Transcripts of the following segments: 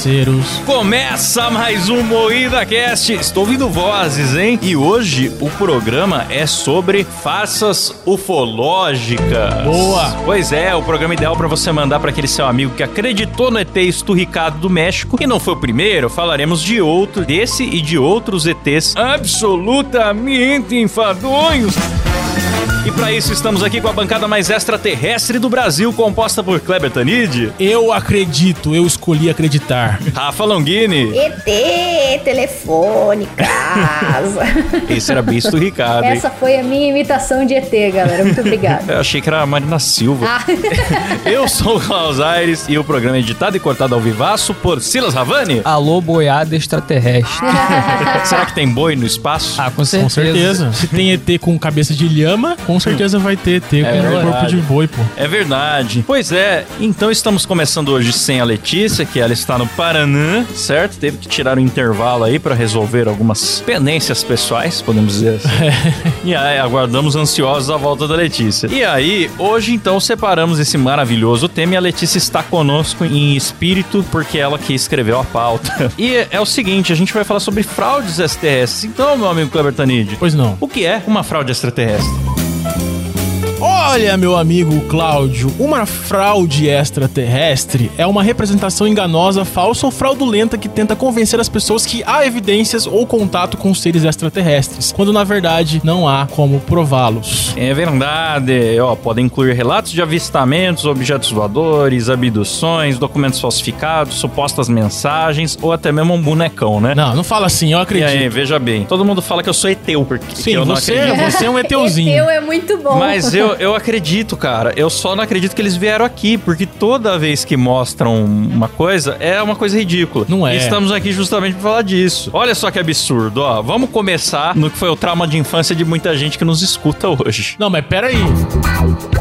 parceiros. Começa mais um Moída Cast. Estou ouvindo vozes, hein? E hoje o programa é sobre farsas ufológicas. Boa. Pois é, o programa ideal para você mandar para aquele seu amigo que acreditou no ET esturricado do México e não foi o primeiro. Falaremos de outro, desse e de outros ETs absolutamente enfadonhos. E para isso estamos aqui com a bancada mais extraterrestre do Brasil, composta por Kleber Tanid, Eu acredito, eu escolhi acreditar. Rafa Longini. ET, telefone, casa. Esse era esturricado, hein? Essa foi a minha imitação de ET, galera. Muito obrigada. Eu achei que era a Marina Silva. Ah, Eu sou o Klaus Aires e o programa é editado e cortado ao vivaço por Silas Ravani. Alô, boiada extraterrestre. Será que tem boi no espaço? Ah, com certeza. Com certeza. Se tem ET com cabeça de lhama, com certeza vai ter ET com verdade. corpo de boi, pô. É verdade. Pois é, então estamos começando hoje sem a Letícia, que ela está no Paraná, certo? Teve que tirar um intervalo aí para resolver algumas pendências pessoais, podemos dizer assim. E aí, aguardamos ansiosos a volta da Letícia. E aí, hoje então separamos esse maravilhoso tema e a Letícia está conosco em espírito porque ela que escreveu a pauta. E é o seguinte, a gente vai falar sobre fraudes extraterrestres. Então, meu amigo Kleber Tanid, Pois não. o que é uma fraude extraterrestre? Oh, Olha, meu amigo Cláudio, uma fraude extraterrestre é uma representação enganosa, falsa ou fraudulenta que tenta convencer as pessoas que há evidências ou contato com seres extraterrestres, quando na verdade não há como prová-los. É verdade, ó, podem incluir relatos de avistamentos, objetos voadores, abduções, documentos falsificados, supostas mensagens ou até mesmo um bonecão, né? Não, não fala assim, eu E acredito. aí, veja bem, todo mundo fala que eu sou eteu, porque que Sim, eu não você, acredito. você é um eteuzinho. ET é muito bom. Mas eu, eu acredito, cara. Eu só não acredito que eles vieram aqui, porque toda vez que mostram uma coisa, é uma coisa ridícula. Não é. E estamos aqui justamente pra falar disso. Olha só que absurdo, ó. Vamos começar no que foi o trauma de infância de muita gente que nos escuta hoje. Não, mas pera aí.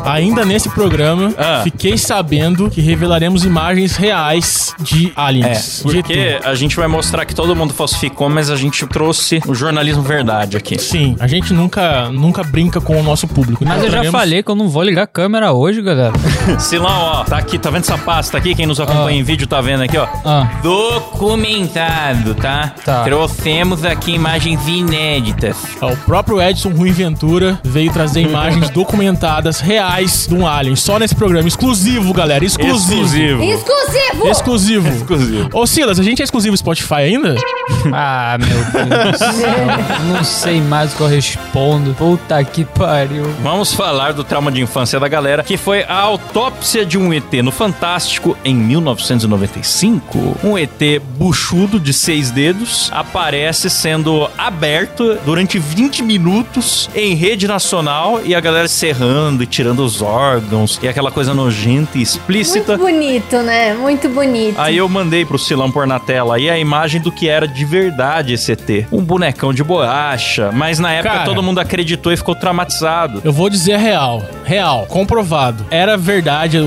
Ainda nesse programa, Ah. fiquei sabendo que revelaremos imagens reais de aliens. É, de porque a gente vai mostrar que todo mundo falsificou, mas a gente trouxe o jornalismo verdade aqui. Sim, a gente nunca, nunca brinca com o nosso público. Mas Então, eu já traremos- que eu não vou ligar a câmera hoje, galera. Silão, ó, tá aqui, tá vendo essa pasta aqui? Quem nos acompanha Ah. em vídeo tá vendo aqui, ó. Ah, Documentado, tá? Tá. Trouxemos aqui imagens inéditas. Ó, O próprio Edson Rui Ventura veio trazer imagens documentadas reais de um alien. Só nesse programa. Exclusivo, galera. Exclusivo. Exclusivo. Exclusivo! Exclusivo. Exclusivo. Ô, Silas, a gente é exclusivo Spotify ainda? ah, meu Deus do céu. Não sei mais o que eu respondo. Puta que pariu. Vamos falar do trauma de infância da galera, que foi a autópsia de um ET no Fantástico em 1995. Um ET buchudo de seis dedos aparece sendo aberto durante 20 minutos em rede nacional e a galera serrando e tirando os órgãos e aquela coisa nojenta e explícita. Muito bonito, né? Muito bonito. Aí eu mandei pro Silão pôr na tela aí a imagem do que era de verdade esse ET. Um bonecão de borracha, mas na época Cara. todo mundo acreditou e ficou traumatizado. Eu vou dizer a real. Real. Comprovado. Era verdade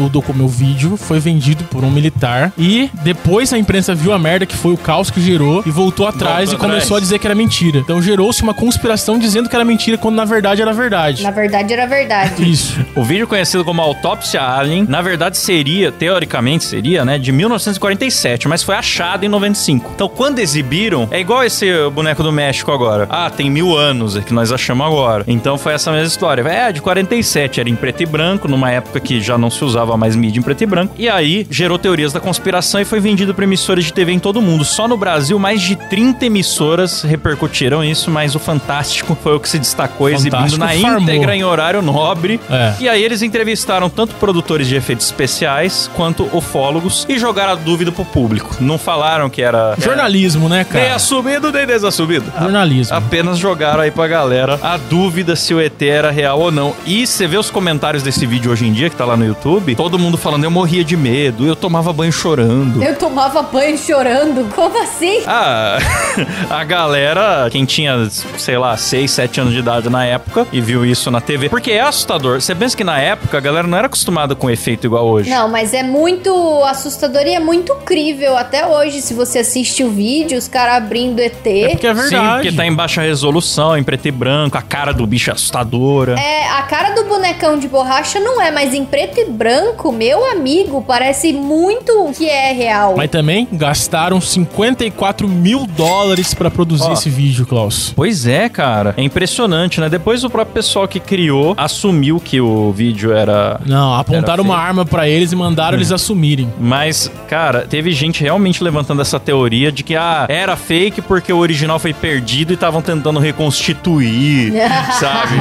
o docu- meu vídeo. Foi vendido por um militar. E depois a imprensa viu a merda que foi o caos que gerou e voltou atrás Voltou e começou atrás. a dizer que era mentira. Então gerou-se uma conspiração dizendo que era mentira quando na verdade era verdade. Na verdade, era verdade. Isso. O vídeo conhecido como Autópsia Alien, na verdade seria, teoricamente seria, né, de 1947, mas foi achado em 95. Então quando exibiram, é igual esse boneco do México agora. Ah, tem mil anos, é que nós achamos agora. Então foi essa mesma história. É, de 47, era em preto e branco, numa época que já não se usava mais mídia em preto e branco. E aí gerou teorias da conspiração e foi vendido para emissoras de TV em todo mundo. Só no Brasil, mais de 30 emissoras repercutiram isso, mas o Fantástico foi o que se destacou, exibindo Fantástico na farmou. íntegra em horário nobre. É. E aí eles entrevistaram tanto produtores de efeitos especiais quanto ufólogos e jogaram a dúvida pro público. Não falaram que era Jornalismo, né, nem cara? assumido nem desassumido. Jornalismo. Apenas jogaram aí pra galera a dúvida se o ET era real ou não. E você vê os comentários desse vídeo hoje em dia, que tá lá no YouTube, todo mundo falando, eu morria de medo, eu tomava banho chorando. Eu tomava banho chorando. Como assim? Ah, a galera, quem tinha, sei lá, 6, 7 anos de idade na época e viu isso na TV. Porque é assustador. Você pensa que na época a galera não era acostumada com efeito igual hoje. Não, mas é muito assustador e é muito crível. Até hoje, se você assiste o vídeo, os caras abrindo ET. É porque é Sim, verdade. porque tá em baixa resolução, em preto e branco, a cara do bicho é assustadora. É, a cara do bonecão de borracha não é, mas em preto e branco, meu amigo, parece muito que é real. Mas também gastaram 54 mil dólares pra produzir Ó. esse vídeo, Klaus. Pois é, cara. É impressionante, né? Depois o próprio pessoal que criou assumiu que o vídeo era. Não, apontaram Era uma arma pra eles e mandaram eles assumirem. Mas, cara, teve gente realmente levantando essa teoria de que ah, era fake porque o original foi perdido e estavam tentando reconstituir, sabe?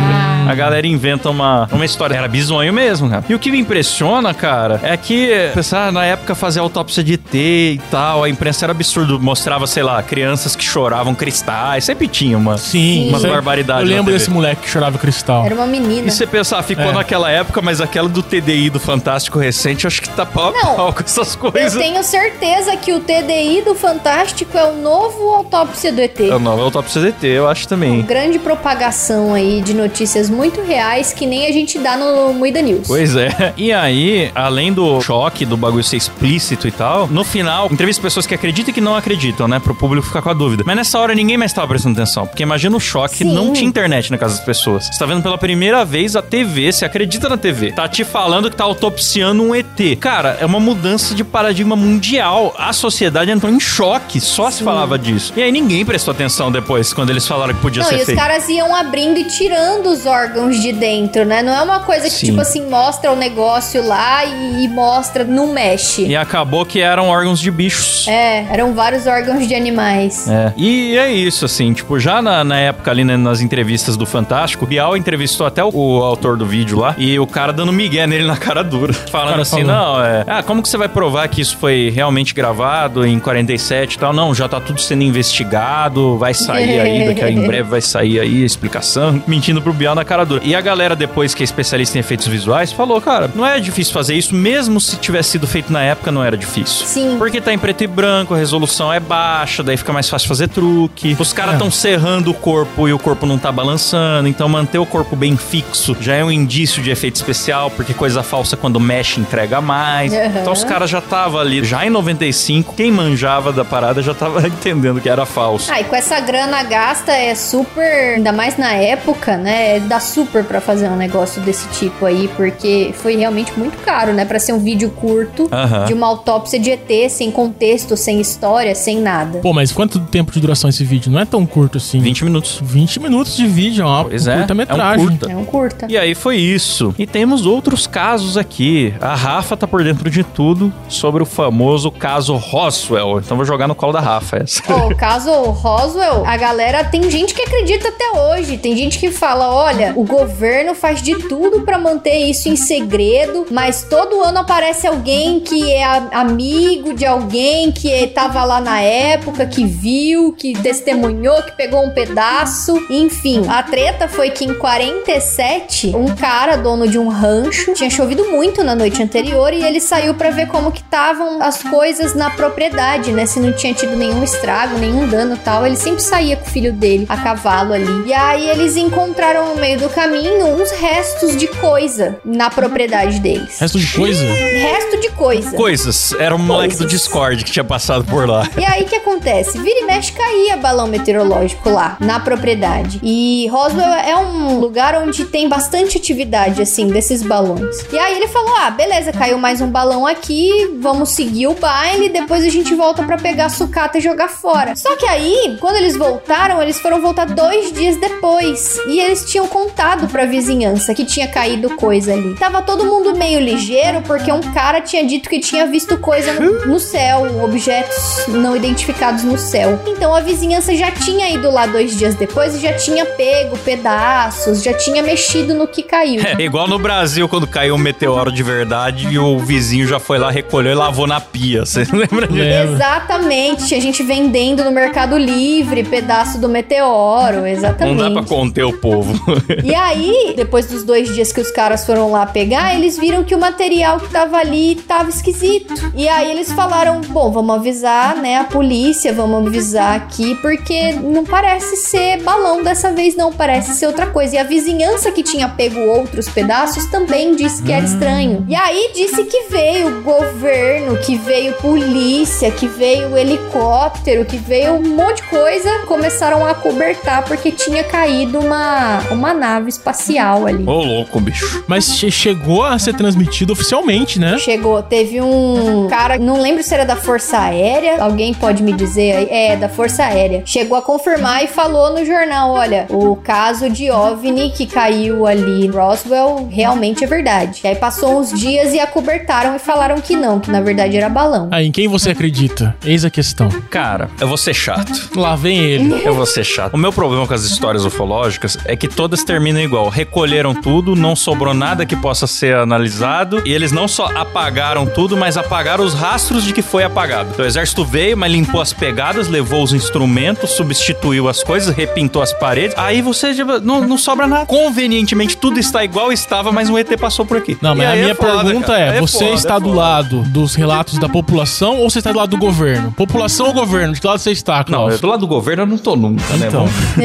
A galera inventa uma, uma história. Era bizonho mesmo, cara. E o que me impressiona, cara, é que, pensar na época fazia autópsia de ET e tal, a imprensa era absurdo. Mostrava, sei lá, crianças que choravam cristais. Sempre tinha uma. Sim, é- barbaridades Eu lembro desse moleque que chorava cristal. Era uma menina. E você pensar, ficou É. naquela época, mas aquela do TDI do Fantástico recente, eu acho que tá pau a Não. pau com essas Eu coisas. tenho certeza que o TDI do Fantástico é o novo autópsia do ET. É o novo autópsia DT, eu acho também. Grande propagação aí de notícias muito reais que nem a gente dá no Muida News. Pois é. E aí, além do choque do bagulho ser explícito e tal, no final, entrevista pessoas que acreditam e que não acreditam, né? Pro público ficar com a dúvida. Mas nessa hora ninguém mais tava prestando atenção. Porque imagina o choque, Sim. não tinha internet na casa das pessoas. Você tá vendo pela primeira vez a TV, você acredita na TV. Tá te falando que tá autopsiando um ET. Cara, é uma mudança de paradigma mundial. A sociedade entrou em choque, só se falava disso. E aí ninguém prestou atenção depois, quando eles falaram que podia Não, ser e os caras iam abrindo e tirando os órgãos de dentro, né? Não é uma coisa que, Sim. tipo assim, mostra o negócio lá e, e mostra, não mexe. E acabou que eram órgãos de bichos. É, eram vários órgãos de animais. É. E é isso, assim, tipo, já na, na época ali né, nas entrevistas do Fantástico, o Bial entrevistou até o, o autor do vídeo lá, e o cara dando migué nele na cara dura. Falando cara assim, falou. não, é. Ah, como que você vai provar que isso foi realmente gravado em 47 e tal? Não, já tá tudo sendo investigado, vai sair aí, daqui a em breve vai sair aí a explicação. Mentindo pro Bial na cara dura. E a galera, depois que é especialista em efeitos visuais, falou, cara, não é difícil fazer isso, mesmo se tivesse sido feito na época, não era difícil. Sim. Porque tá em preto e branco, a resolução é baixa, daí fica mais fácil fazer truque. Os caras É. estão serrando o corpo e o corpo não tá balançando, então manter o corpo bem fixo já é um indício de efeito especial, porque coisa falsa quando mexe entrega mais. Aham. Então os caras já estavam ali, já em 95, quem manjava da parada já tava entendendo que era falso. Ah, e com essa grana gasta é super, ainda mais na época, né? Dá super pra fazer um negócio desse tipo aí, porque foi realmente muito caro, né? Pra ser um vídeo curto de uma autópsia de ET, sem contexto, sem história, sem nada. Pô, mas quanto tempo de duração esse vídeo? Não é tão curto assim. 20 minutos. 20 minutos de vídeo, é uma Pois é, é um curta-metragem. curta. É um curta. E aí foi isso. E temos outros casos aqui. A Rafa tá por dentro de tudo sobre o famoso caso Roswell. Então vou jogar no colo da Rafa essa. Ó, o caso Roswell, a galera tem gente que acredita até hoje. Tem gente que fala: olha, o governo faz de tudo pra manter isso em segredo, mas todo ano aparece alguém que é amigo de alguém que é- tava lá na época, que viu, que testemunhou, que pegou um pedaço. Enfim, a treta foi que em 47, um cara, dono de um rancho, tinha chovido muito na noite anterior e ele saiu pra ver como que estavam as coisas na propriedade, né? Se não tinha tido nenhum estrago, nenhum dano tal. Ele sempre saía com o filho dele a cavalo ali. E aí eles encontraram no meio do caminho uns restos de coisa na propriedade deles. Resto de coisa. Resto de coisa. Coisas. Era um moleque do. Discord que tinha passado por lá. E aí o que acontece? Vira e mexe caía balão meteorológico lá, na propriedade. E Roswell é um lugar onde tem bastante atividade, assim, desses balões. E aí ele falou: ah, beleza, caiu mais um balão aqui, vamos seguir o baile, depois a gente volta pra pegar a sucata e jogar fora. Só que aí, quando eles voltaram, eles foram voltar dois dias depois. E eles tinham contado pra vizinhança que tinha caído coisa ali. Tava todo mundo meio ligeiro, porque um cara tinha dito que tinha visto coisa no, no céu, objetos não identificados no céu. Então a vizinhança já tinha ido lá dois dias depois e já tinha pego pedaços, já tinha mexido no que caiu. É igual no Brasil, quando caiu um meteoro de verdade e o vizinho já foi lá, recolheu e lavou na pia. Você lembra disso? Exatamente, a gente vendendo no Mercado Livre pedaço do meteoro, Não exatamente. dá pra conter o povo. E aí, depois dos dois dias que os caras foram lá pegar, eles viram que o material que tava ali tava esquisito. E aí eles falaram: bom, vamos avisar, né, a polícia, vamos avisar aqui, porque não parece ser balão dessa vez, não, parece ser outra coisa. E a vizinhança que tinha pego outros pedaços também disse que era estranho. E aí disse que veio governo, que veio polícia, que veio helicóptero, que veio um monte de coisa. Começaram a cobertar porque tinha caído uma, uma nave espacial ali. Ô, louco, bicho. Mas che- chegou a ser transmitido oficialmente, né? Chegou, teve um cara, não lembro se era da Força Aérea, alguém pode me dizer aí? É, da Força Aérea. Chegou a confirmar e falou no jornal: olha, o caso de OVNI que caiu ali em Roswell realmente é verdade. E aí passou uns dias e acobertaram e falaram que não, que na verdade era balão. Aí, em quem você acredita? Eis a questão. Cara, eu vou ser chato. Lá vem ele. Eu vou ser chato. O meu problema com as histórias ufológicas é que todas terminam igual. Recolheram tudo, não sobrou nada que possa ser analisado. E eles não só apagaram tudo, mas apagaram os rastros de que foi apagado. Então, o exército veio, mas limpou as pegadas, levou os instrumentos, substituiu as coisas, repintou as paredes. Aí você já- não, não sobra nada. Convenientemente, tudo está igual estava, mas um ET passou por aqui. Não, E mas a aí minha é foda, pergunta cara. é: Aí você foda, está é do lado dos relatos da população ou você está do lado do governo? População ou governo? De que lado você está, Não, Klaus? eu do lado do governo eu não tô nunca, né? Então.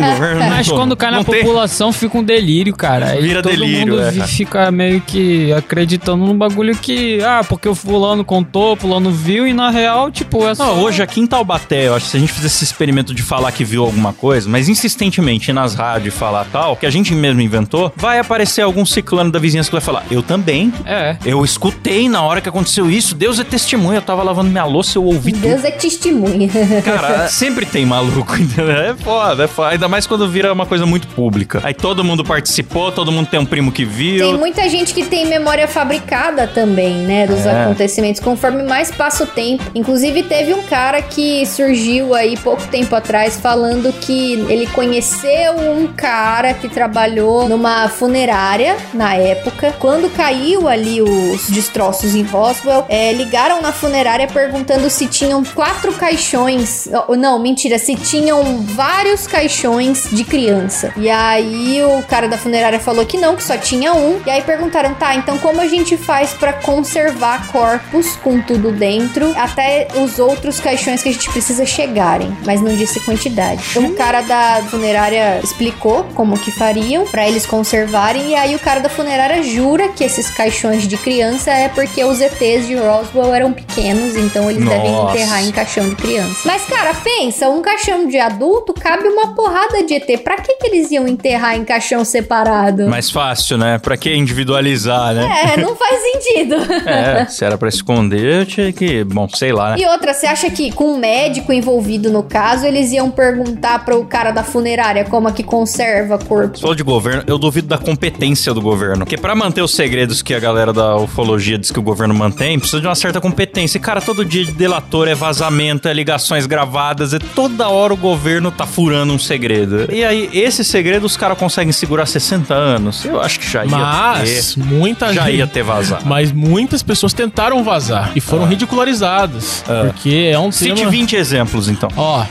Não Mas quando cai na Não tem- população, fica um delírio, cara. Vira todo delírio, mundo é. fica meio que acreditando num bagulho que, ah, porque o fulano contou, fulano viu, e na real, tipo, é só... Não, hoje aqui em Taubaté, eu acho que se a gente fizesse esse experimento de falar que viu alguma coisa, mas insistentemente ir nas rádios falar tal, que a gente mesmo inventou, vai aparecer algum ciclano da vizinhança que vai falar, eu também. É. Eu escutei na hora que aconteceu isso, Deus é testemunha, eu tava lavando minha louça, eu ouvi tudo. Deus é testemunha. Cara, sempre tem maluco, entendeu? É foda, é foda. Ainda mais quando vira uma coisa muito pública. Aí todo mundo participou, todo mundo tem um primo que viu. Tem muita gente que tem memória fabricada também, né, dos É. acontecimentos, conforme mais passa o tempo. Inclusive, teve um cara que surgiu aí pouco tempo atrás falando que ele conheceu um cara que trabalhou numa funerária na época. Quando caiu ali os destroços em Roswell, é, ligaram na funerária perguntando se tinham quatro caixões. Não, mentira, se tinham vários caixões de criança. E aí o cara da funerária falou que não, que só tinha um. E aí perguntaram, tá, então como a gente faz pra conservar corpos com tudo dentro até os outros caixões que a gente precisa chegarem? Mas não disse quantidade. Então o cara da funerária explicou como que fariam pra eles conservarem. E aí o cara da funerária jura que esses caixões de criança é porque os ETs de Roswell eram pequenos, então eles devem Nossa. enterrar em caixão de criança. Mas, cara, pensa, um caixão de adulto cabe uma porrada de ET. Pra que, que eles iam enterrar em caixão separado? Mais fácil, né? Pra que individualizar, né? É, não faz sentido. É, se era pra esconder, eu tinha que. Bom, sei lá, né? E outra, você acha que com um médico envolvido no caso, eles iam perguntar pro cara da funerária como é que conserva corpo? Falou de governo, eu duvido da competência do governo. Porque pra manter os segredos que a galera da ufologia diz que o governo mantém, precisa de uma certa competência. E, cara, todo dia de delator é vazamento, é ligações gravadas, é toda hora o governo tá furando um segredo. E aí, esse segredo os caras conseguem segurar 60 anos. Eu acho que já ia Mas ter. Muita Já gente. ia ter vazado. Mas muitas pessoas tentaram vazar e foram ridicularizadas. Porque é um Cite tema. 20 exemplos, então. Ó.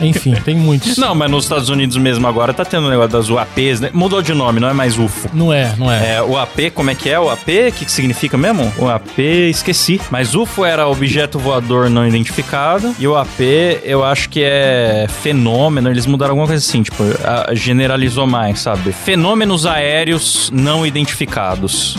Enfim, tem muitos. Não, mas nos Estados Unidos mesmo agora tá tendo o negócio das UAPs, né? Mudou de nome, não é mais UFO. Não é, não é. É, o AP, como é que é? O AP, o que, que significa mesmo? O AP, esqueci. Mas UFO era objeto voador não identificado. E o AP, eu acho que é fenômeno. Eles mudaram alguma coisa assim, tipo, generalizou mais, sabe? Fenômenos aéreos não identificados.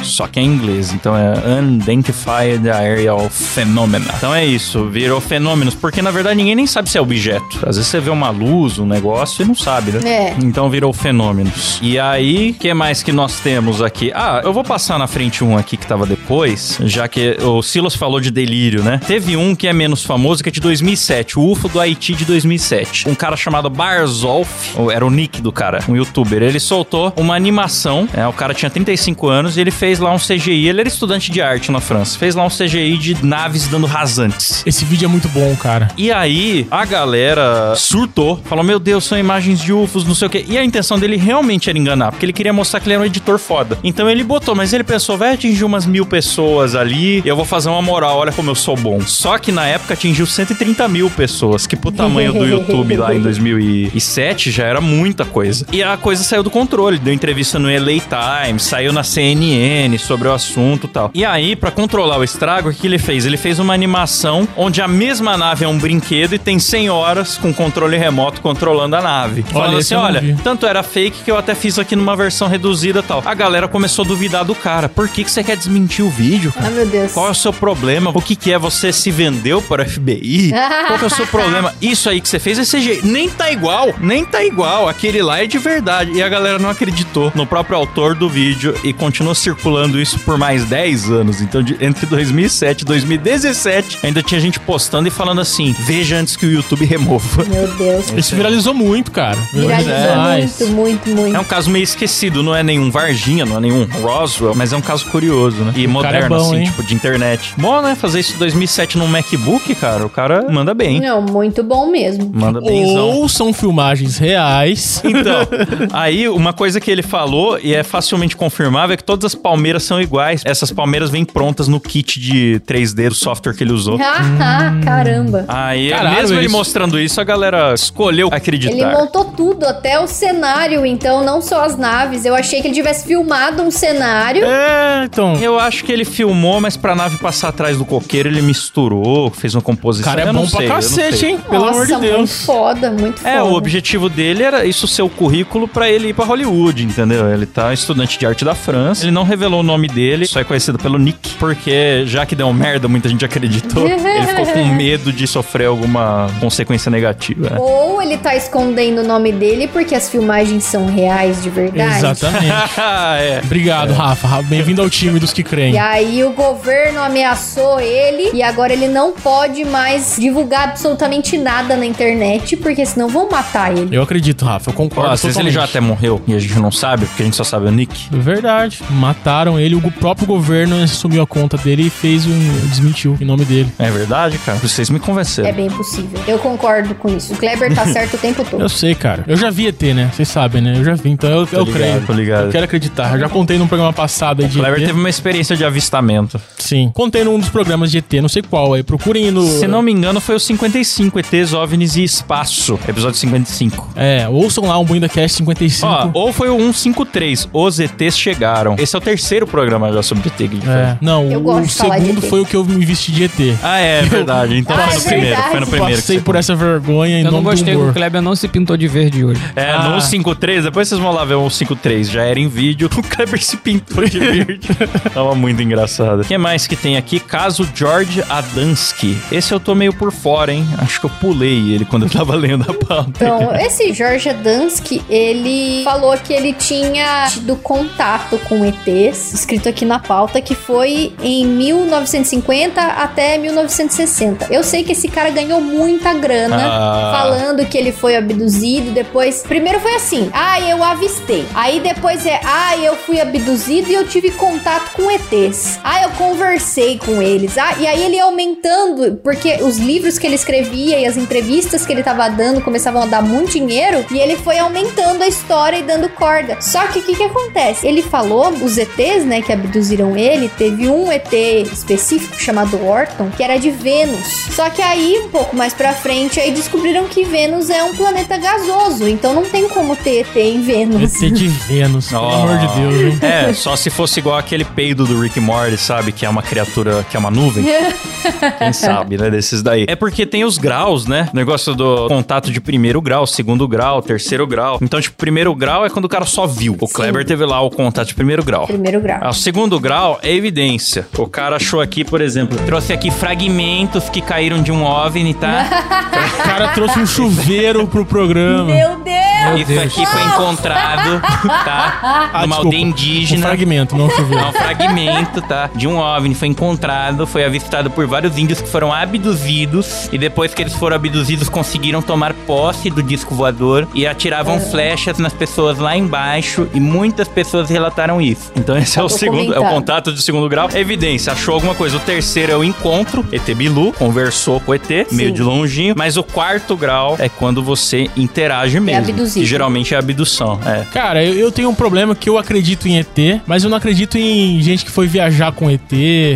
Só que é em inglês, então é Unidentified Aerial Phenomena. Então é isso, virou fenômenos, porque na verdade ninguém nem sabe se é objeto. Às vezes você vê uma luz, um negócio e não sabe, né? É. Então virou fenômenos. E aí, o que mais que nós temos aqui? Ah, eu vou passar na frente um aqui que tava depois, já que o Silas falou de delírio, né? Teve um que é menos famoso, que é de 2007, o UFO do Haiti de 2007. Um cara chamado Barzolf, ou era o nick do cara, um youtuber, ele soltou uma animação, é, o cara tinha 35 anos e ele fez lá um CGI, ele era estudante de arte na França, fez lá um CGI de naves dando rasantes. Esse vídeo é muito bom, cara. E aí, a galera surtou, falou: Meu Deus, são imagens de UFOs, não sei o quê. E a intenção dele realmente era enganar, porque ele queria mostrar que ele era um editor foda. Então ele botou, mas ele pensou: vai atingir umas mil pessoas ali, e eu vou fazer uma moral, olha como eu sou bom. Só que na época atingiu 130 mil pessoas, que pro tamanho do YouTube lá em 2007 já era muita coisa. E a coisa saiu do controle, deu entrevista no LA Times, saiu na CNN sobre o assunto e tal. E aí, pra controlar o estrago, o que ele fez? Ele fez uma animação onde a mesma nave é um brinquedo e tem senhoras com controle remoto controlando a nave. Falando esse assim, olha, vi. tanto era fake que eu até fiz aqui numa versão reduzida e tal. A galera começou a duvidar do cara. Por que, que você quer desmentir o vídeo, cara? Ah, meu Deus. Qual é o seu problema? O que, que é? Você se vendeu para FBI? Qual que é o seu problema? Isso aí que você fez é CGI. Nem tá igual. Nem tá igual. Aquele lá é de verdade. E a galera não acreditou no próprio autor do vídeo vídeo e continua circulando isso por mais 10 anos. Então, de- entre 2007 e 2017, ainda tinha gente postando e falando assim: veja antes que o YouTube remova. Meu Deus. Isso viralizou muito, cara. Viralizou demais. muito, muito, muito. É um caso meio esquecido, não é nenhum Varginha, não é nenhum Roswell, mas é um caso curioso, né? E O é moderno, bom, assim, hein? tipo, de internet. Bom, né? Fazer isso em 2007 num MacBook, cara, o cara manda bem. Não, muito bom mesmo. Manda bemzão. Ou são filmagens reais. Então, aí uma coisa que ele falou, e é facilmente confirmável, é que todas as palmeiras são iguais. Essas palmeiras vêm prontas no kit de 3D do software que ele usou. Ah, caramba. Aí, Caralho, mesmo ele mostrando isso, a galera escolheu Ele acreditar. montou tudo, até o cenário, então, não só as naves. Eu achei que ele tivesse filmado um cenário. É, então. Eu acho que ele filmou, mas pra nave passar atrás do coqueiro, ele misturou, fez uma composição. cara é Eu bom sei, pra cacete, hein? Pelo amor de Nossa, Deus. muito foda, muito foda. É, o objetivo dele era isso ser o currículo pra ele ir pra Hollywood, entendeu? Ele tá estudante de arte da França. Ele não revelou o nome dele, só é conhecido pelo Nick, porque já que deu merda, muita gente acreditou. ele ficou com medo de sofrer alguma consequência negativa. né? Ou ele tá escondendo o nome dele porque as filmagens são reais de verdade. Exatamente. é. Obrigado, Rafa. Ra- Bem-vindo ao time dos que creem. E aí o governo ameaçou ele e agora ele não pode mais divulgar absolutamente nada na internet, porque senão vão matar ele. Eu acredito, Rafa. Eu concordo às vezes ele já até morreu e a gente não sabe, porque a gente só sabe o Nick. Verdade. Mataram ele, o próprio governo assumiu a conta dele e fez um. desmentiu em nome dele. É verdade, cara? Vocês me convenceram. É bem possível. Eu concordo com isso. O Kleber tá certo o tempo todo. Eu sei, cara. Eu já vi ET, né? Vocês sabem, né? Eu já vi, então eu, eu ligado, creio. tô ligado. Eu quero acreditar. Eu já contei num programa passado aí de O Clever ET. teve uma experiência de avistamento. Sim. Contei num dos programas de ET, não sei qual aí. Procurem no. Se não me engano, foi o 55, ETs, OVNIs e Espaço. Episódio 55. É, ouçam lá um BuindaCast 55. Ó, ou foi o 153, Os ETs Chegaram. Esse é o terceiro programa já sobre ET que a gente É. fez. Não, Eu o, de segundo foi o que eu me vesti de ET. Ah, é, verdade. Então Ah, foi é no primeiro. verdade. Foi no primeiro. Passei por essa vergonha em Eu não gostei que o. Kleber não se pintou de verde hoje. É, Ah. no 53, depois vocês vão lá ver o 53, já era em vídeo, o Kleber se pintou de verde. Tava muito engraçado. O que mais que tem aqui? Caso George Adamski. Esse eu tô meio por fora, hein? Acho que eu pulei ele quando eu tava lendo a pauta. Então, esse Jorge Adansky, ele falou que ele tinha tido contato com ETs, escrito aqui na pauta, que foi em 1950 até 1960. Eu sei que esse cara ganhou muita grana Ah. falando que ele foi abduzido, depois... Primeiro foi assim, ah, eu avistei. Aí depois é, ah, eu fui abduzido e eu tive contato com ETs. Ah, eu conversei com eles. Ah, e aí ele ia aumentando, porque os livros que ele escrevia e as entrevistas que ele tava dando começavam a dar muito dinheiro, e ele foi aumentando a história e dando corda. Só que o que que acontece? Ele falou, os ETs, né, que abduziram ele, teve um ET específico chamado Orton, que era de Vênus. Só que aí, um pouco mais pra frente, aí descobriram que Vênus é um planeta gasoso, então não tem como ter ET em Vênus. ET de Vênus, pelo Oh. amor de Deus, hein? É, só se fosse igual aquele peido do Rick Morty, sabe? Que é uma criatura, que é uma nuvem. Quem sabe, né? Desses daí. É porque tem os graus, né? O negócio do contato de primeiro grau, segundo grau, terceiro grau. Então, tipo, primeiro grau é quando o cara só viu. O Sim. Kleber teve lá o contato de primeiro grau. Primeiro grau. Ah, O segundo grau é evidência. O cara achou aqui, por exemplo, trouxe aqui fragmentos que caíram de um OVNI, tá? O cara trouxe um chuveiro pro programa. Meu Deus! Isso aqui foi encontrado, tá? Ah, Numa desculpa. aldeia Um indígena. fragmento, não um chuveiro. É um fragmento, tá? De um OVNI. Foi encontrado, foi avistado por vários índios que foram abduzidos. E depois que eles foram abduzidos, conseguiram tomar posse do disco voador e atiravam flechas nas pessoas lá embaixo. E muitas pessoas relataram isso. Então esse é o segundo, é o contato de segundo grau. Evidência, achou alguma coisa. O terceiro é o encontro. ET Bilu conversou com o ET, meio Sim. de longinho. Mas o quarto grau é quando você interage mesmo. Abduzido. Que geralmente é abdução. É. Cara, eu, eu tenho um problema que eu acredito em ET, mas eu não acredito em gente que foi viajar com ET,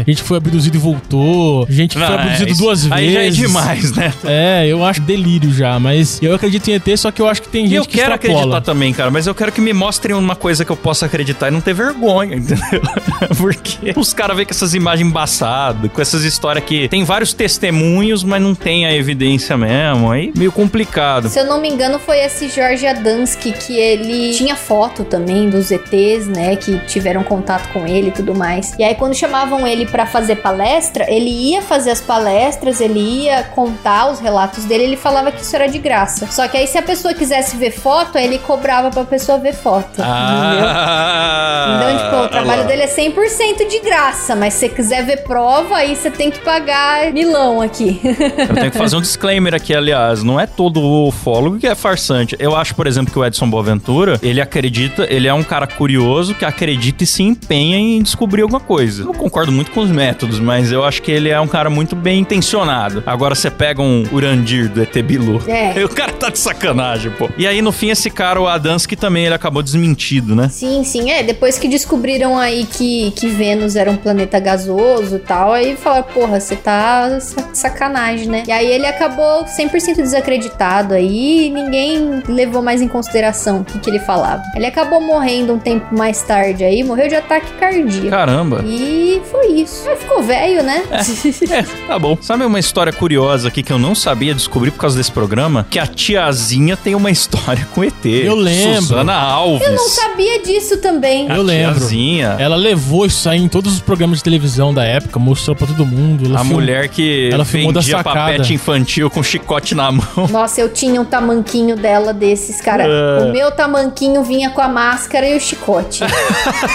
gente que foi abduzido e voltou, gente que foi Não, abduzido isso- duas vezes. Aí já é demais, né? É, eu acho delírio já, mas eu acredito em ET, só que eu acho que tem gente eu que quero extrapola. acreditar também, cara, mas eu quero que me mostrem uma coisa que eu possa acreditar e não ter vergonha, entendeu? Porque os caras veem com essas imagens embaçadas, com essas histórias que tem vários testemunhos, mas não tem a evidência mesmo. Aí meio complicado. Se eu não me engano, foi esse Jorge George Adamski, que ele tinha foto também dos ETs, né, que tiveram contato com ele e tudo mais. E aí quando chamavam ele pra fazer palestra, ele ia fazer as palestras, ele ia contar os relatos dele, ele falava que isso era de graça. Só que aí se a pessoa quisesse ver foto, aí ele cobrava pra pessoa ver foto. entendeu? Ah, Então, tipo, o trabalho dele é 100% de graça, mas se você quiser ver prova, aí você tem que pagar milão aqui. Eu tenho que fazer um disclaimer aqui, aliás. Não é todo ufólogo que é farsante. Eu acho, por exemplo, que o Edson Boaventura, ele acredita, ele é um cara curioso que acredita e se empenha em descobrir alguma coisa. Eu não concordo muito com os métodos, mas eu acho que ele é um cara muito bem intencionado. Agora você pega um Urandir do ET Bilu. É. O cara tá de sacanagem, pô. E aí, no fim, esse cara, o Adamski, também ele acabou desmentido, né? Sim, sim, é. Depois que descobriram aí que, que Vênus era um planeta gasoso e tal, aí falaram, porra, você tá sacanagem, né? E aí ele acabou 100% desacreditado aí ninguém levou mais em consideração o que, que ele falava. Ele acabou morrendo um tempo mais tarde aí, morreu de ataque cardíaco. Caramba. E foi isso. Aí ficou velho, né? É, tá bom. Sabe uma história curiosa aqui que eu não sabia descobrir por causa desse programa? Que a tiazinha tem uma história com ET. Eu lembro. Suzana Alves. Eu não sabia disso também. A Eu lembro. tiazinha. Ela levou isso aí em todos os programas de televisão da época, mostrou pra todo mundo. Ela A film- mulher que ela filmou da vendia sacada. papete infantil com chicote na mão. Nossa, eu tinha um tamanquinho dela cara. É. O meu tamanquinho vinha com a máscara e o chicote.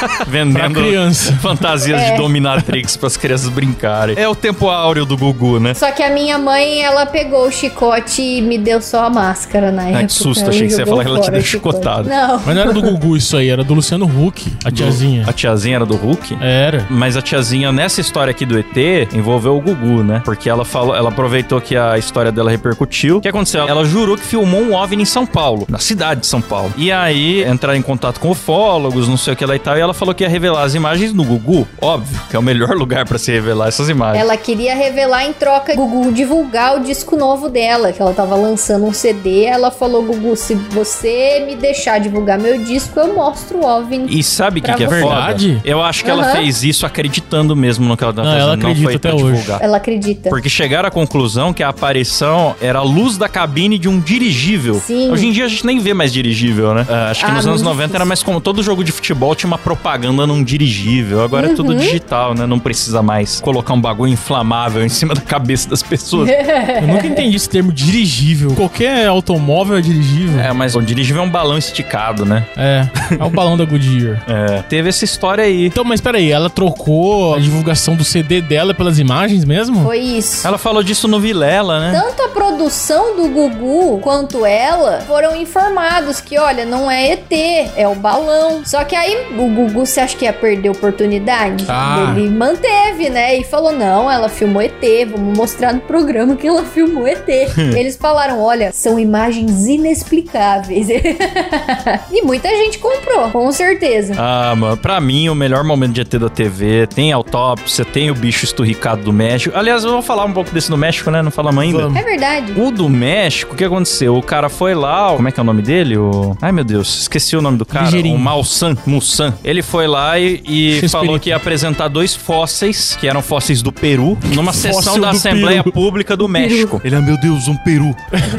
Pra vendendo criança. fantasias É. de dominatrix pras crianças brincarem. É o tempo áureo do Gugu, né? Só que a minha mãe, ela pegou o chicote e me deu só a máscara na época. que susto, e achei que você ia falar que ela te deu chicotada. Não. Mas não era do Gugu isso aí, era do Luciano Huck, a tiazinha. A tiazinha era do Hulk? Era. Mas a tiazinha, nessa história aqui do ET, envolveu o Gugu, né? Porque ela falou, ela aproveitou que a história dela repercutiu. O que aconteceu? Ela jurou que filmou um OVNI em São Paulo, na cidade de São Paulo. E aí, entrar em contato com ufólogos, não sei o que lá e tal, e ela falou que ia revelar as imagens no Gugu. Óbvio, que é o melhor lugar pra se revelar essas imagens. Ela queria revelar em troca Gugu divulgar o disco novo dela, que ela tava lançando um CD. Ela falou: Gugu, se você me deixar divulgar meu disco, eu mostro o OVNI. E sabe o que, que é foda? Verdade? Eu acho que ela Aham. fez isso acreditando mesmo no que ela tava Não, fazendo. ela acredita foi até pra hoje. divulgar. Ela acredita. Porque chegaram à conclusão que a aparição era a luz da cabine de um dirigível. Sim. Hoje em dia a gente nem vê mais dirigível, né? Ah, acho que Ah, nos anos muito 90 era mais como todo jogo de futebol tinha uma propaganda num dirigível. Agora é tudo Uhum. digital, né? Não precisa mais colocar um bagulho inflamável em cima da cabeça das pessoas. Eu nunca entendi esse termo dirigível. Qualquer automóvel é dirigível. é, mas o dirigível é um balão esticado, né? É, é o balão da Goodyear. É. Teve essa história aí. Então, mas peraí, ela trocou a divulgação do CD dela pelas imagens mesmo? Foi isso. Ela falou disso no Vilela, né? Tanto a produção do Gugu quanto ela foram informados que, olha, não é ET, é o balão. Só que aí o Gugu, você acha que ia perder a oportunidade? Ah. Ele manteve, né? E falou: não, ela filmou ET, vamos mostrar no programa que ela filmou ET. Eles falaram: olha, são imagens inexplicáveis. e muita gente comprou, com certeza. Ah, mano, pra mim o melhor momento de ET da TV tem autópsia, tem o bicho esturricado do México. Aliás, eu vou falar um pouco desse do México, né? Não falamos ainda. É verdade. O do México, o que aconteceu? O cara foi lá, como é que é o nome dele? O... Ai, meu Deus, esqueci o nome do cara. Ligeirinho. O Malsan, Mussan. Ele foi lá e, e X-Espírito. falou que ia apresentar dois fósseis, que eram fósseis do Peru, numa Fóssil sessão da Assembleia Peru. Pública do México. Ele, ah, meu Deus, um peru.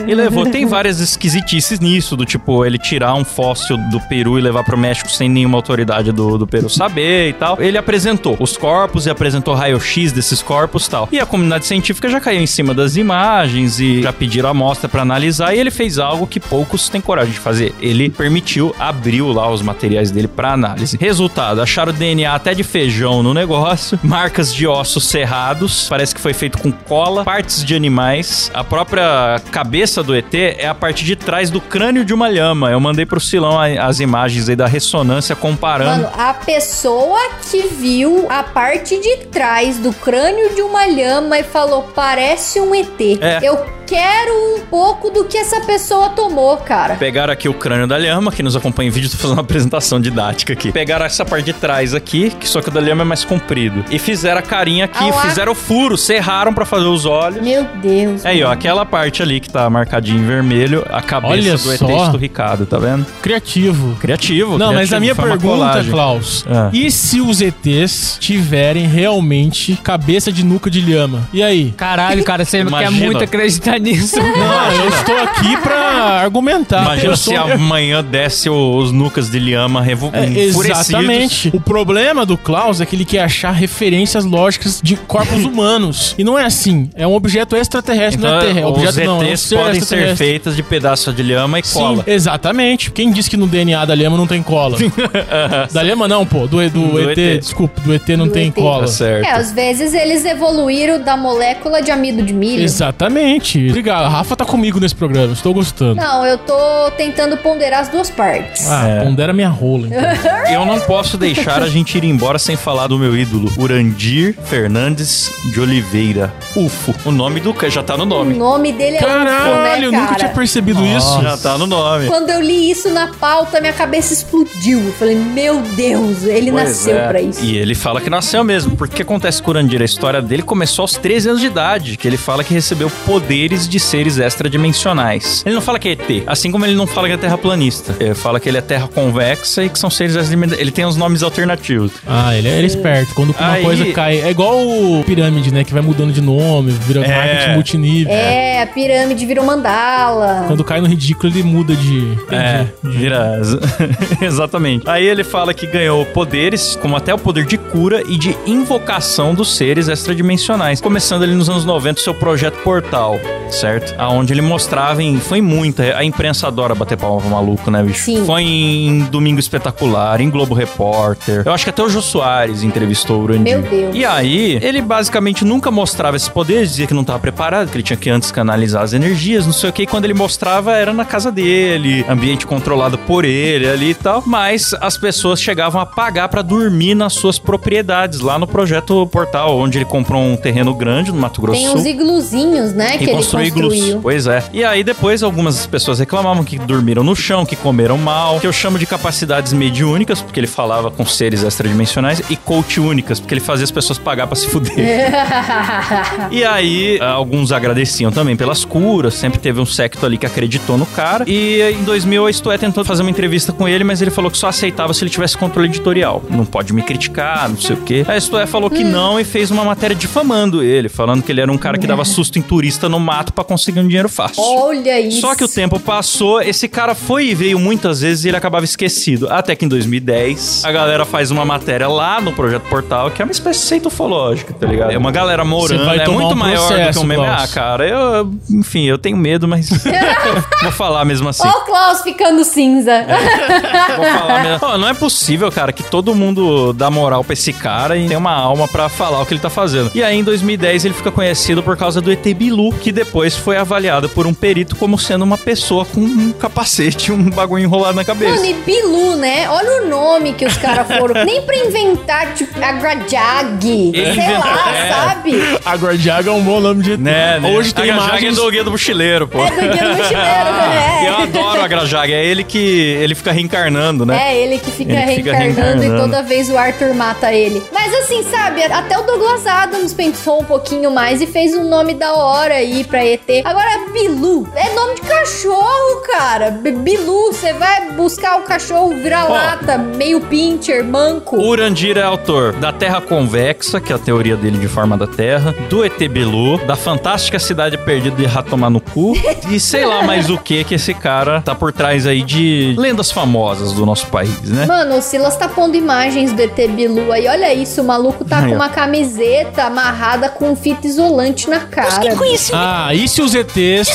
e levou. Tem várias esquisitices nisso, do tipo, ele tirar um fóssil do Peru e levar pro México sem nenhuma autoridade do, do Peru saber e tal. Ele apresentou os corpos e apresentou raio-x desses corpos e tal. E a comunidade científica já caiu em cima das imagens e já pediram amostra pra analisar. E ele fez algo que poucos têm coragem de fazer. Ele permitiu, abriu lá os materiais dele pra análise. Resultado, acharam DNA até de feijão no negócio, marcas de ossos serrados, parece que foi feito com cola, partes de animais. A própria cabeça do ET é a parte de trás do crânio de uma lhama. Eu mandei pro Silão as imagens aí da ressonância comparando. Mano, a pessoa que viu a parte de trás do crânio de uma lhama e falou: parece um ET. É. Eu quero um pouco do que essa pessoa tomou, cara. Pegaram aqui o crânio da lhama, que nos acompanha em vídeo, tô fazendo uma apresentação didática aqui. Pegaram essa parte de trás aqui, que só que o da lhama é mais comprido. E fizeram a carinha aqui, Ah fizeram o furo, serraram pra fazer os olhos. Meu Deus. Aí, ó, aquela parte ali que tá marcadinha em vermelho, a cabeça Olha do ET só. esturricado, tá vendo? Criativo. Criativo. Não, mas criativo, a minha pergunta. Klaus, Ah. e se os ETs tiverem realmente cabeça de nuca de lhama? E aí? Caralho, cara, você quer muito acreditar nisso. Não, eu estou aqui pra argumentar. Imagina se sou- amanhã desce os Nucas de Lhama revo... É, exatamente. O problema do Klaus é que ele quer achar referências lógicas de corpos humanos. E não é assim. É um objeto extraterrestre, Então, não é terra. os Objeto não, é um ETs ser podem ser feitos de pedaço de lhama e Sim, cola. exatamente. Quem disse que no DNA da lhama não tem cola? da lhama não, pô. Do, do, Do ET, ET. desculpa, do ET não Do tem ET. cola. Tá certo. É, às vezes eles evoluíram da molécula de amido de milho. Exatamente. Obrigado. A Rafa tá comigo nesse programa. Estou gostando. Não, eu tô tentando ponderar as duas partes. Ah, É. pondera minha rola, então. Eu não posso deixar a gente ir embora sem falar do meu ídolo, Urandir Fernandes de Oliveira. UFO. O nome do cara já tá no O nome. nome dele é Caralho, eu UFO, né, nunca tinha cara? percebido isso. Já tá no nome. Quando eu li isso na pauta, minha cabeça explodiu. Eu falei, meu Deus, ele Pois nasceu é. pra isso. E ele fala que nasceu mesmo. Porque o que acontece com o Urandir? A história dele começou aos 13 anos de idade, que ele fala que recebeu poderes de seres extradimensionais. Ele não fala que é ET, assim como ele não fala que é terraplanista. Ele fala que ele é terra convexa e que são seres extradimensionais. Ele tem uns nomes alternativos. Ah, ele é, ele é esperto. Quando uma Aí- coisa cai. É igual o pirâmide, né? Que vai mudando de nome, vira É. marketing multinível. É, a pirâmide virou mandala. Quando cai no ridículo, ele muda de. É, de- vira. Exatamente. Aí ele fala que ganhou poderes, como até o poder de cura e de invocação dos seres extradimensionais. Começando ali nos anos 90, o seu projeto Portal, certo? Aonde ele mostrava em. Foi muita. A imprensa adora bater palma pro maluco, né, bicho? Sim. Foi em Domingo Espetacular, em Globo Repórter. Eu acho que até o Jô Soares entrevistou o Urandir. Meu Deus. E aí, ele basicamente nunca mostrava esses poderes, dizia que não estava preparado, que ele tinha que antes canalizar as energias, não sei o que. E quando ele mostrava, era na casa dele, ambiente controlado por ele ali e tal. Mas as pessoas chegavam a pagar pra dormir nas suas propriedades, lá no projeto Portal, onde ele comprou um terreno grande no Mato Grosso Tem uns igluzinhos, né, que ele iglus. Pois é. E aí depois algumas pessoas reclamavam que dormiram no chão, que comeram mal, que eu chamo de capacidades mediúnicas, porque ele falava com seres extradimensionais, e coach únicas, porque ele fazia as pessoas pagar pra se fuder. E aí, alguns agradeciam também pelas curas, sempre teve um secto ali que acreditou no cara. E em 2000 a Isto É tentou fazer uma entrevista com ele, mas ele falou que só aceitava se ele tivesse controle editorial. Não pode me criticar, não sei o quê. A Isto É falou que não e fez uma matéria difamando ele, falando que ele era um cara que dava susto em turista no mato pra conseguir um dinheiro fácil. Olha isso. Só que o tempo passou, esse cara foi e veio muitas vezes e ele acabava esquecido. Até que em 2010, a galera faz uma matéria lá no Projeto Portal, que é uma espécie de seita ufológica, tá ligado? É uma galera morando, é muito um maior do que processo, um meme. Klaus. Ah, cara, eu, enfim, eu tenho medo, mas vou falar mesmo assim. Ó o Klaus ficando cinza. Vou falar mesmo. Ó, não é possível, cara, que todo mundo dá moral pra esse cara e tem uma alma pra falar o que ele tá fazendo. E aí, em 2010, ele fica conhecido por causa do ET Bilu, que depois foi avaliado por um perito como sendo uma pessoa com um capacete, um bagulho enrolado na cabeça. Mano, e Bilu, né? Olha o nome que os caras foram. Nem pra inventar, tipo, Agrajag. Sei inventou- lá, é. sabe? A Guardiaga é um bom nome de. Né, né? Hoje tem a Grajaga imagens... é do Guia do Mochileiro, pô. É do Guia do Mochileiro, E eu né? adoro a Grajaga, é ele que ele fica reencarnando, né? É ele que fica, Ele fica reencarnando, e reencarnando. toda vez o Arthur mata ele. Mas assim, sabe, até o Douglas Adams pensou um pouquinho mais e fez um nome da hora aí pra ET. Agora, Bilu, é nome de cachorro, cara. B- Bilu, você vai buscar o cachorro vira-lata, meio pincher, manco. O Urandir é autor da Terra Convexa, que é a teoria dele de forma da Terra, do ET Bilu, da Fantástica Cidade Perdida de Ratomar no Cu, e sei lá mais o que que esse cara tá por trás aí de lendas famosas do nosso país, né? Mano, o Silas tá pondo imagens do ET Bilu aí. Olha isso, o maluco tá Aí, com uma camiseta amarrada com fita isolante na cara. Ah, e se os ETs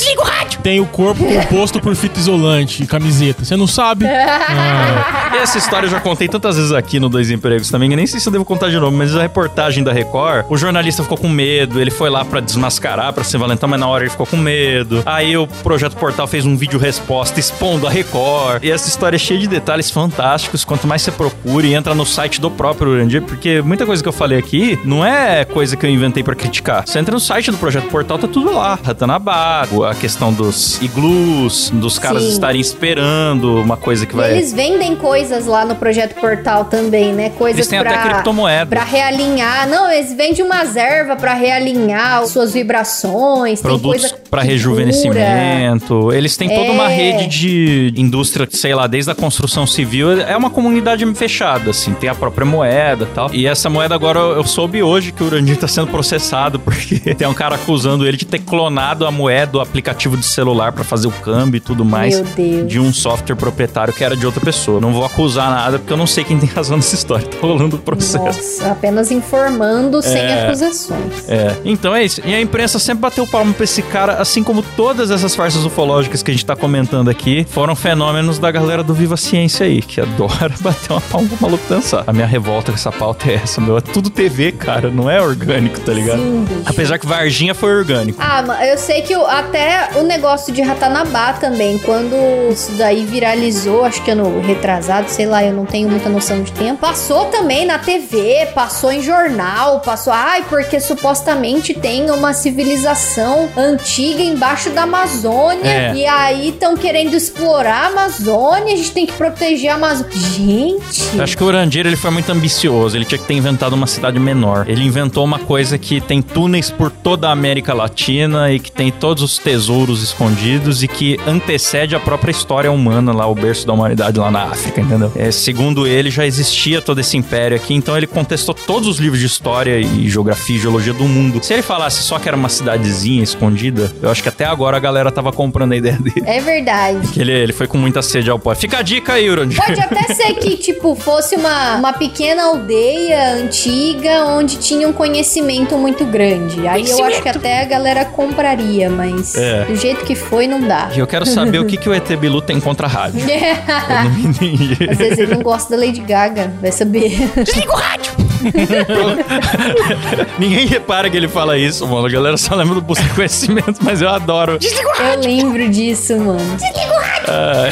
têm o corpo composto por fita isolante e camiseta? Você não sabe? Ah, Essa história eu já contei tantas vezes aqui no Dois Empregos também, que nem sei se eu devo contar de novo, mas a reportagem da Record, o jornalista ficou com medo, ele foi lá pra desmascarar, pra ser valentão, mas na hora ele ficou com medo. Aí o Projeto Portal fez um vídeo resposta expondo a Record. E essa história é cheia de detalhes fantásticos, quanto mais você procura e entra no site do próprio Urandir, porque muita coisa que eu falei aqui não é coisa que eu inventei pra criticar. Você entra no site do Projeto Portal, tá tudo lá. Ratanabá, a questão dos iglus, dos caras Sim. estarem esperando uma coisa que vai... eles vendem coisas lá no Projeto Portal também, né? Coisas Eles têm pra, até criptomoeda. pra realinhar. Não, eles vendem umas ervas pra realinhar suas vibrações. tem produtos para rejuvenescimento. Eles têm toda uma É. rede de indústria, sei lá, desde a construção civil. É uma comunidade fechada, assim. Tem a própria moeda e tal. E essa moeda agora eu soube hoje que o Urandir tá sendo processado porque tem um cara acusando ele de ter clonado clonado a moeda, o aplicativo de celular pra fazer o câmbio e tudo mais. Meu Deus. De um software proprietário que era de outra pessoa. Não vou acusar nada porque eu não sei quem tem razão nessa história. Tá rolando o processo. Nossa, apenas informando sem É. acusações. É, então é isso. E a imprensa sempre bateu palma pra esse cara, assim como todas essas farsas ufológicas que a gente tá comentando aqui, foram fenômenos da galera do Viva Ciência aí, que adora bater uma palma pro maluco dançar. A minha revolta com essa pauta é essa, meu. É tudo TV, cara, não é orgânico, tá ligado? Sim, bicho. Apesar que Varginha foi orgânico. Ah, eu sei que o- até o negócio de Ratanabá também, quando isso daí viralizou, acho que ano retrasado, sei lá, eu não tenho muita noção de tempo, passou também na TV, passou em jornal, passou, ai, porque supostamente tem uma civilização antiga embaixo da Amazônia, É. e aí estão querendo explorar a Amazônia, a gente tem que proteger a Amazônia. Gente! Eu acho que o Urandir ele foi muito ambicioso, ele tinha que ter inventado uma cidade menor. Ele inventou uma coisa que tem túneis por toda a América Latina e que tem todos os tesouros escondidos e que antecede a própria história humana lá, o berço da humanidade lá na África, entendeu? É, segundo ele, já existia todo esse império aqui, então ele contestou todos os livros de história e geografia e geologia do mundo. Se ele falasse só que era uma cidadezinha escondida, eu acho que até agora a galera tava comprando a ideia dele. É verdade. Que ele, ele foi com muita sede ao pó. Fica a dica aí, Urandir. Pode até ser que, tipo, fosse uma, uma pequena aldeia antiga onde tinha um conhecimento muito grande. Aí eu acho que até a galera compraria, mas É. do jeito que foi, não dá. E eu quero saber o que, que o ET Bilu tem contra a rádio. Entendi. Às vezes ele não gosta da Lady Gaga, vai saber. Ninguém repara que ele fala isso, mano. A galera só lembra do busca de conhecimento, mas eu adoro. Eu lembro disso, mano. Ah,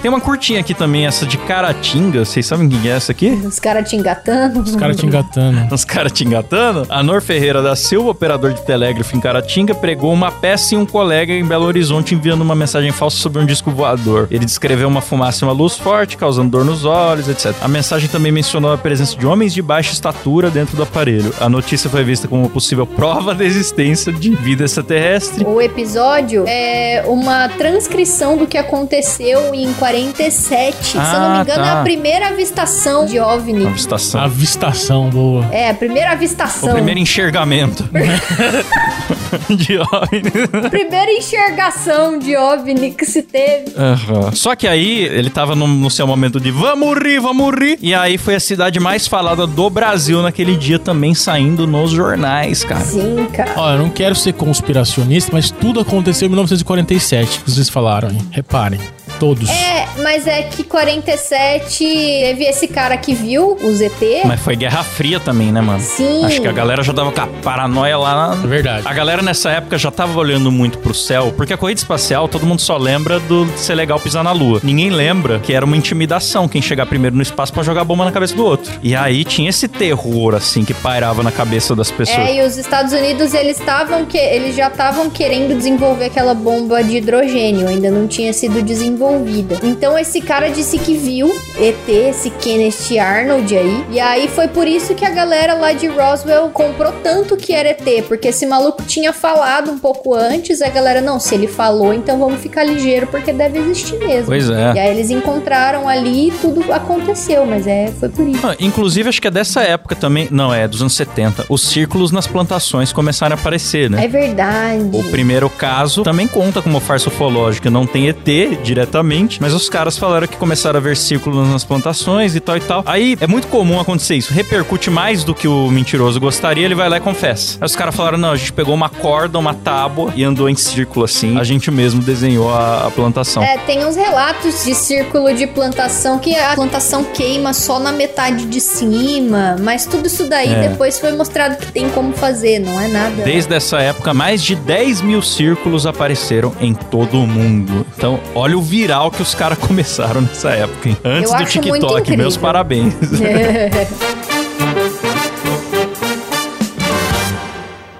tem uma curtinha aqui também, essa de Caratinga. Vocês sabem quem é essa aqui? Os caras te engatando. Os caras te engatando. Os caras te engatando? Anor Ferreira da Silva, operador de telégrafo em Caratinga, pregou uma peça em um colega em Belo Horizonte enviando uma mensagem falsa sobre um disco voador. Ele descreveu uma fumaça e uma luz forte, causando dor nos olhos, etc. A mensagem também mencionou a presença de homens de baixa estatura dentro do aparelho. A notícia foi vista como uma possível prova da existência de vida extraterrestre. O episódio é uma transcrição do que aconteceu em 47. Se eu não Ah, me engano, é tá. a primeira avistação de OVNI. Avistação. Avistação, boa. É, a primeira O avistação. primeiro enxergamento de OVNI. Primeira enxergação de OVNI que se teve. Aham. Só que aí ele tava no, no seu momento de vamos rir, vamos rir. E aí foi a cidade mais falada do Brasil naquele dia também saindo nos jornais, cara. Sim, cara. Ó, eu não quero ser conspiracionista, mas tudo aconteceu em 1947, que vocês falaram, hein? Reparem. Todos. É, mas é que 47 teve esse cara que viu o ZT. Mas foi Guerra Fria também, né, mano? Sim. Acho que a galera já tava com a paranoia lá. É Na... verdade. A galera nessa época já tava olhando muito pro céu, porque a corrida espacial todo mundo só lembra do de ser legal pisar na lua. Ninguém lembra que era uma intimidação quem chegar primeiro no espaço pra jogar bomba na cabeça do outro. E aí tinha esse terror assim que pairava na cabeça das pessoas. É, e os Estados Unidos, eles estavam que eles já estavam querendo desenvolver aquela bomba de hidrogênio, ainda não tinha sido desenvolvida. Então esse cara disse que viu ET, esse Kenneth Arnold aí, e aí foi por isso que a galera lá de Roswell comprou tanto que era ET, porque esse maluco tinha falado um pouco antes, a galera, não, se ele falou, então vamos ficar ligeiro, porque deve existir mesmo. Pois é. E aí eles encontraram ali e tudo aconteceu, mas é, foi por isso. Ah, inclusive, acho que é dessa época também. Não, é dos anos 70. Os círculos nas plantações começaram a aparecer, né? É verdade. O primeiro caso também conta como farsa ufológica, não tem ET diretamente, mas os caras falaram que começaram a ver círculos nas plantações e tal e tal. Aí é muito comum acontecer isso, repercute mais do que o mentiroso gostaria, ele vai lá e confessa. Aí os caras falaram: não, a gente pegou uma corda, uma tábua e andou em círculo assim, a gente mesmo desenhou a, a plantação. É, tem uns relatos de círculo de plantação que a plantação queima só na metade de cima, mas tudo isso daí É. depois foi mostrado que tem como fazer, não é nada. Desde essa época, mais de 10 mil círculos apareceram em todo o mundo. Então, olha o viral que os caras começaram nessa época, hein? Antes Eu do TikTok. Meus parabéns.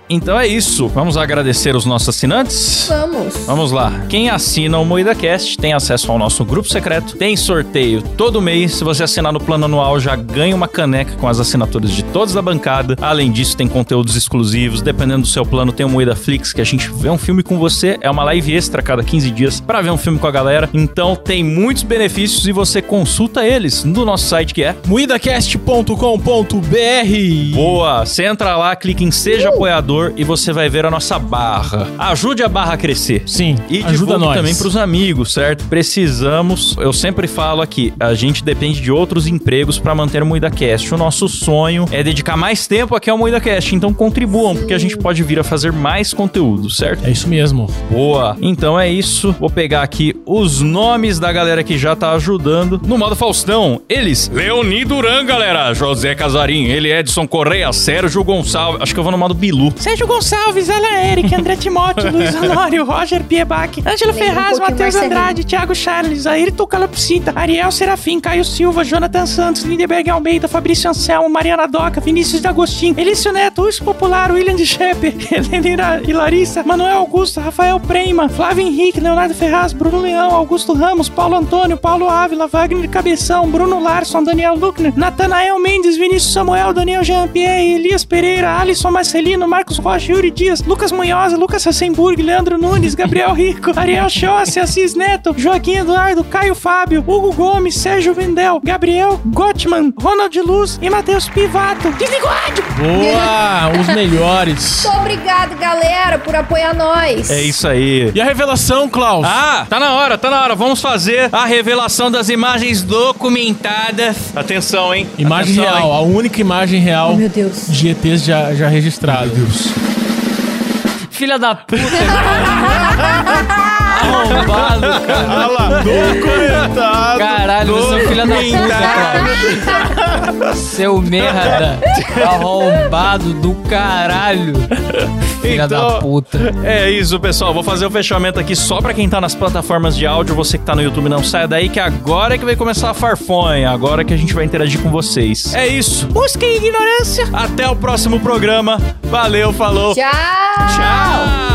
Então é isso. Vamos agradecer os nossos assinantes? Vamos. Vamos lá. Quem assina o MoídaCast tem acesso ao nosso grupo secreto, tem sorteio todo mês. Se você assinar no plano anual, já ganha uma caneca com as assinaturas de todos da bancada. Além disso, tem conteúdos exclusivos. Dependendo do seu plano, tem o Moída Flix, que a gente vê um filme com você. É uma live extra a cada 15 dias para ver um filme com a galera. Então tem muitos benefícios e você consulta eles no nosso site que é Moidacast.com.br Boa! Você entra lá, clica em Seja Apoiador apoiador e você vai ver a nossa barra. Ajude a barra a crescer. Sim, E ajuda nós. também pros amigos, certo? Precisamos, eu sempre falo aqui, a gente depende de outros empregos para manter o MoídaCast. O nosso sonho é dedicar mais tempo aqui ao MoídaCast, então contribuam, porque a gente pode vir a fazer mais conteúdo, certo? É isso mesmo. Boa. Então é isso. Vou pegar aqui os nomes da galera que já tá ajudando. No modo Faustão, eles: Leoni Duran, galera. José Casarim, ele Edson Correia, Sérgio Gonçalves. Acho que eu vou no modo Bilu. Sérgio Gonçalves, Ela Eric, André Timóteo, Luiz Honório, Roger Piebac, Ângelo um Ferraz, pouquinho Matheus. Andrade, Thiago Charles, Ayrton Calapsita, Ariel Serafim, Caio Silva, Jonathan Santos, Lindeberg Almeida, Fabrício Anselmo, Mariana Doca, Vinícius D'Agostin, Elício Neto, Urso Popular, William de Shepper, Helena e Larissa, Manuel Augusto, Rafael Prema, Flávio Henrique, Leonardo Ferraz, Bruno Leão, Augusto Ramos, Paulo Antônio, Paulo Ávila, Wagner Cabeção, Bruno Larson, Daniel Luckner, Natanael Mendes, Vinícius Samuel, Daniel Jean-Pierre, Elias Pereira, Alisson Marcelino, Marcos Rocha, Yuri Dias, Lucas Munhoz, Lucas Hassenburg, Leandro Nunes, Gabriel Rico, Ariel Chossi, Assis Neto, Joaquim Eduardo, Caio Fábio, Hugo Gomes, Sérgio Vendel, Gabriel Gottman, Ronald Luz e Matheus Pivato. Desliga o rádio! Boa! Os melhores. Muito obrigado, galera, por apoiar nós. É isso aí. E a revelação, Klaus? Ah, tá na hora, tá na hora. Vamos fazer a revelação das imagens documentadas. Atenção, hein? Imagem Atenção, real, hein? a única imagem real Oh, meu Deus. de ETs já, já Filha da puta, cara. Arrombado, cara. Olha lá, documentado. Caralho, você é filho da puta, Cláudio. Seu merda. Arrombado do caralho. Filha Então, da puta. É isso, pessoal. Vou fazer o fechamento aqui só pra quem tá nas plataformas de áudio. Você que tá no YouTube, não saia daí, que agora é que vai começar a farfonha. Agora que a gente vai interagir com vocês. É isso. Busca a ignorância! Até o próximo programa. Valeu, falou. Tchau. Tchau.